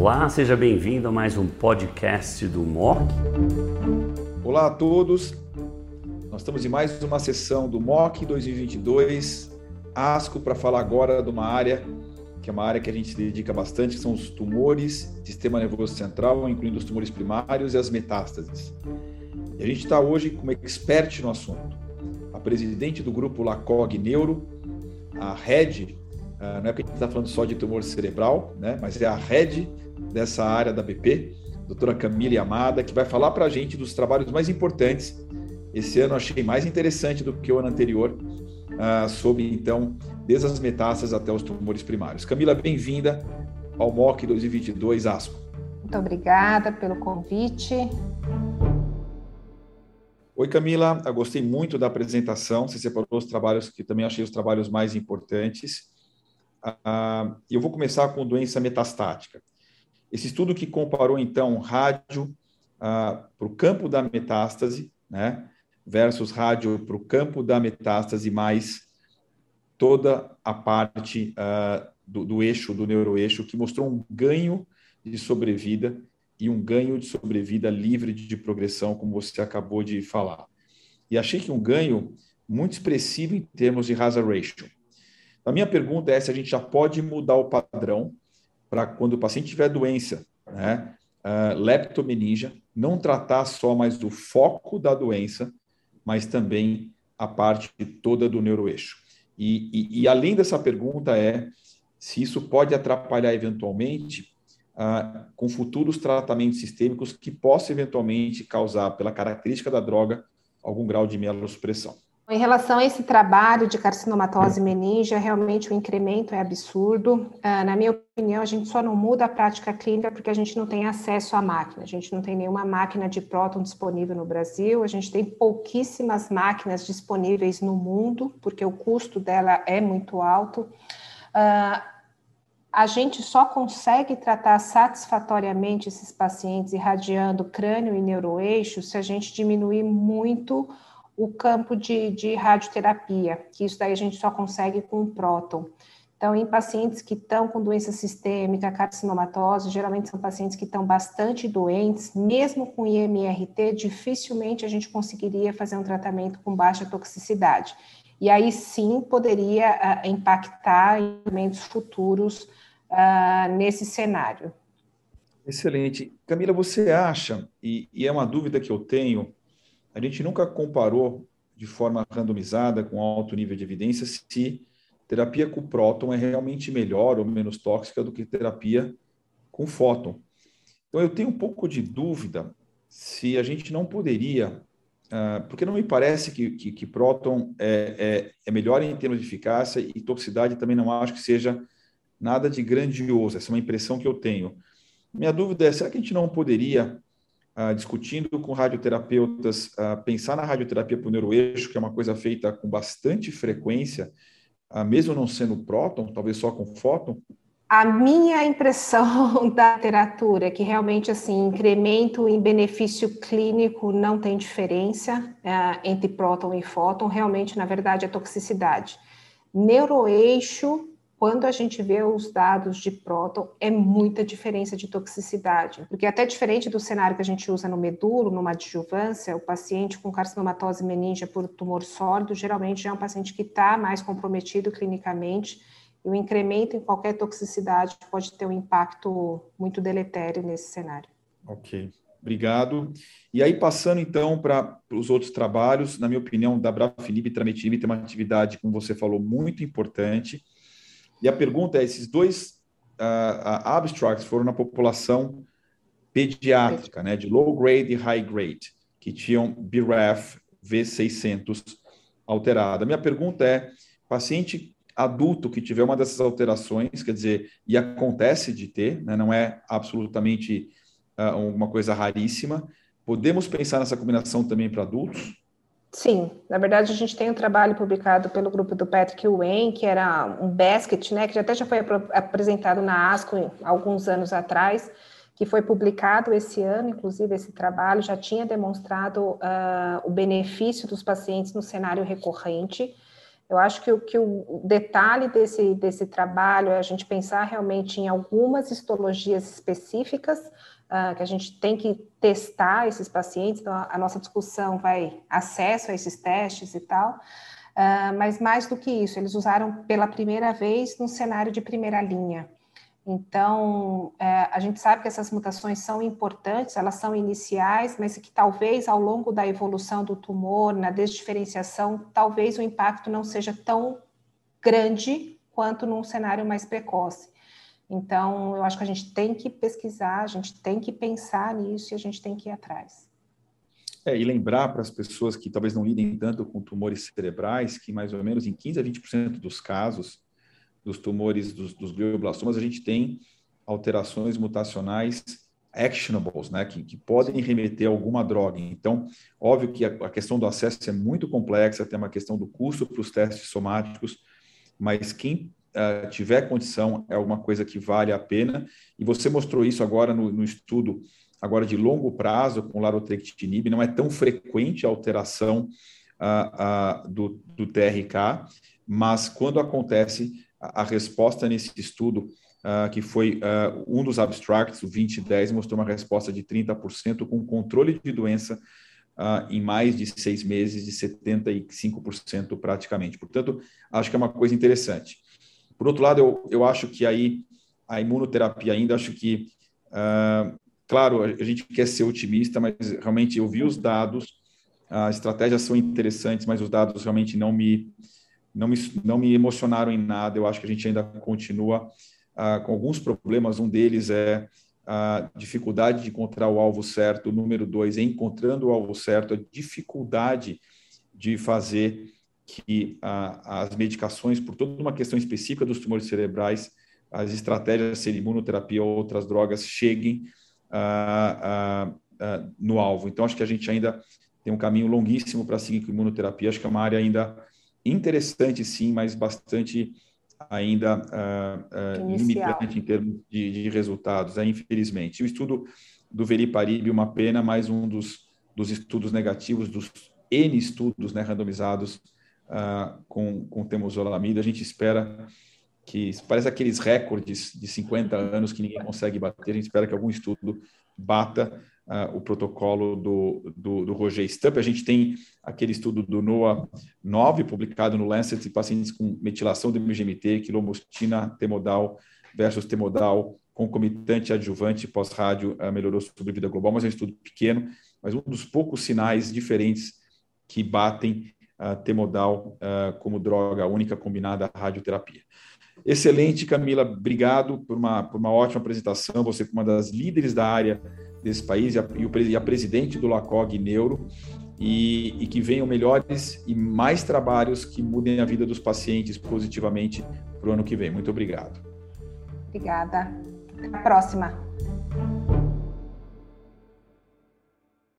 Olá, seja bem-vindo a mais um podcast do MOC. Olá a todos, nós estamos em mais uma sessão do MOC 2022, ASCO, para falar agora de uma área que é uma área que a gente se dedica bastante, que são os tumores, sistema nervoso central, incluindo os tumores primários e as metástases. E a gente está hoje como expert no assunto. A presidente do grupo LACOG Neuro, a head, uh, não é porque a gente está falando só de tumor cerebral, né, mas é a head dessa área da BP, doutora Camila Amada, que vai falar para a gente dos trabalhos mais importantes. Esse ano achei mais interessante do que o ano anterior, uh, sobre então desde as metástases até os tumores primários. Camila, bem-vinda ao MOC 2022 ASCO. Muito obrigada pelo convite. Oi, Camila, eu gostei muito da apresentação. Você separou os trabalhos que também achei os trabalhos mais importantes. Uh, eu vou começar com doença metastática. Esse estudo que comparou, então, rádio uh, para o campo da metástase, né, versus rádio para o campo da metástase mais toda a parte uh, do, do, eixo, do neuroeixo, que mostrou um ganho de sobrevida e um ganho de sobrevida livre de progressão, como você acabou de falar. E achei que um ganho muito expressivo em termos de hazard ratio. A minha pergunta é se a gente já pode mudar o padrão para quando o paciente tiver doença, né, uh, não tratar só mais do foco da doença, mas também a parte toda do neuroeixo. E, e, e, além dessa pergunta é se isso pode atrapalhar eventualmente ah, com futuros tratamentos sistêmicos que possam eventualmente causar, pela característica da droga, algum grau de mielossupressão. Em relação a esse trabalho de carcinomatose meningia, realmente o incremento é absurdo. Uh, na minha opinião, a gente só não muda a prática clínica porque a gente não tem acesso à máquina. A gente não tem nenhuma máquina de próton disponível no Brasil, a gente tem pouquíssimas máquinas disponíveis no mundo, porque o custo dela é muito alto. Uh, a gente só consegue tratar satisfatoriamente esses pacientes irradiando crânio e neuroeixo se a gente diminuir muito o campo de, de radioterapia, que isso daí a gente só consegue com o próton. Então, em pacientes que estão com doença sistêmica, carcinomatose, geralmente são pacientes que estão bastante doentes, mesmo com IMRT, dificilmente a gente conseguiria fazer um tratamento com baixa toxicidade. E aí sim poderia uh, impactar em eventos futuros uh, nesse cenário. Excelente. Camila, você acha, e, e é uma dúvida que eu tenho, a gente nunca comparou de forma randomizada, com alto nível de evidência, se terapia com próton é realmente melhor ou menos tóxica do que terapia com fóton. Então, eu tenho um pouco de dúvida se a gente não poderia, uh, porque não me parece que, que, que próton é, é, é, melhor em termos de eficácia e toxicidade também não acho que seja nada de grandioso, essa é uma impressão que eu tenho. Minha dúvida é, será que a gente não poderia ah, discutindo com radioterapeutas, ah, pensar na radioterapia para o neuroeixo, que é uma coisa feita com bastante frequência, ah, mesmo não sendo próton, talvez só com fóton? A minha impressão da literatura é que realmente assim incremento em benefício clínico não tem diferença entre próton e fóton, realmente na verdade é toxicidade. Neuroeixo quando a gente vê os dados de próton, é muita diferença de toxicidade, porque até diferente do cenário que a gente usa no medulo, numa adjuvância, o paciente com carcinomatose meningia por tumor sólido, geralmente já é um paciente que está mais comprometido clinicamente, e o incremento em qualquer toxicidade pode ter um impacto muito deletério nesse cenário. Ok, obrigado. E aí, passando então para os outros trabalhos, na minha opinião, da Brafenib e Trametinib tem uma atividade, como você falou, muito importante, e a pergunta é: esses dois uh, abstracts foram na população pediátrica, né, de low grade e high grade, que tinham BRAF V600 alterada. Minha pergunta é: paciente adulto que tiver uma dessas alterações, quer dizer, e acontece de ter, né, não é absolutamente uh, uma coisa raríssima, podemos pensar nessa combinação também para adultos? Sim, na verdade a gente tem um trabalho publicado pelo grupo do Patrick Wayne, que era um basket, né, que até já foi apresentado na ASCO alguns anos atrás, que foi publicado esse ano, inclusive esse trabalho já tinha demonstrado uh, o benefício dos pacientes no cenário recorrente. Eu acho que, que o detalhe desse, desse trabalho é a gente pensar realmente em algumas histologias específicas uh, que a gente tem que testar esses pacientes, então a, nossa discussão vai acesso a esses testes e tal, uh, mas mais do que isso, eles usaram pela primeira vez num cenário de primeira linha. Então, é, a gente sabe que essas mutações são importantes, elas são iniciais, mas que talvez ao longo da evolução do tumor, na desdiferenciação, talvez o impacto não seja tão grande quanto num cenário mais precoce. Então, eu acho que a gente tem que pesquisar, a gente tem que pensar nisso e a gente tem que ir atrás. É, e lembrar para as pessoas que talvez não lidem tanto com tumores cerebrais, que mais ou menos em 15 a 20% dos casos, dos tumores dos, dos glioblastomas, a gente tem alterações mutacionais actionables, né, que, que, podem remeter a alguma droga. Então, óbvio que a, a, questão do acesso é muito complexa, tem uma questão do custo para os testes somáticos, mas quem uh, tiver condição é alguma coisa que vale a pena. E você mostrou isso agora no, no estudo agora de longo prazo com larotrectinib, não é tão frequente a alteração uh, uh, do, do TRK, mas quando acontece a, resposta nesse estudo, uh, que foi uh, um dos abstracts, o 2010, mostrou uma resposta de 30% com controle de doença uh, em mais de seis meses, de 75% praticamente. Portanto, acho que é uma coisa interessante. Por outro lado, eu, eu acho que aí a imunoterapia ainda, acho que, claro, a gente quer ser otimista, mas realmente eu vi os dados, as estratégias são interessantes, mas os dados realmente não me não me, não me emocionaram em nada. Eu acho que a gente ainda continua uh, com alguns problemas. Um deles é a dificuldade de encontrar o alvo certo. Número dois é encontrando o alvo certo, a dificuldade de fazer que as medicações, por toda uma questão específica dos tumores cerebrais, as estratégias, seja imunoterapia ou outras drogas, cheguem uh, no alvo. Então, acho que a gente ainda tem um caminho longuíssimo para seguir com imunoterapia. Acho que é uma área ainda interessante sim, mas bastante ainda uh, uh, limitante em termos de, de resultados, é, infelizmente. O estudo do Veriparib, uma pena, mais um dos, dos estudos negativos, dos N estudos né, randomizados uh, com, com. A gente espera que, parece aqueles recordes de 50 anos que ninguém consegue bater, a gente espera que algum estudo bata uh, o protocolo do, do, do, Roger Stump. A gente tem aquele estudo do NOAA 9, publicado no Lancet, de pacientes com metilação de MGMT, quilomostina temodal versus temodal concomitante adjuvante pós-rádio uh, melhorou sobrevida global, mas é um estudo pequeno, mas um dos poucos sinais diferentes que batem uh, temodal uh, como droga única combinada à radioterapia. Excelente, Camila. Obrigado por uma, por uma ótima apresentação. Você, uma das líderes da área desse país, e a, e a presidente do LACOG Neuro, e, e, que venham melhores e mais trabalhos que mudem a vida dos pacientes positivamente para o ano que vem. Muito obrigado. Obrigada. Até a próxima.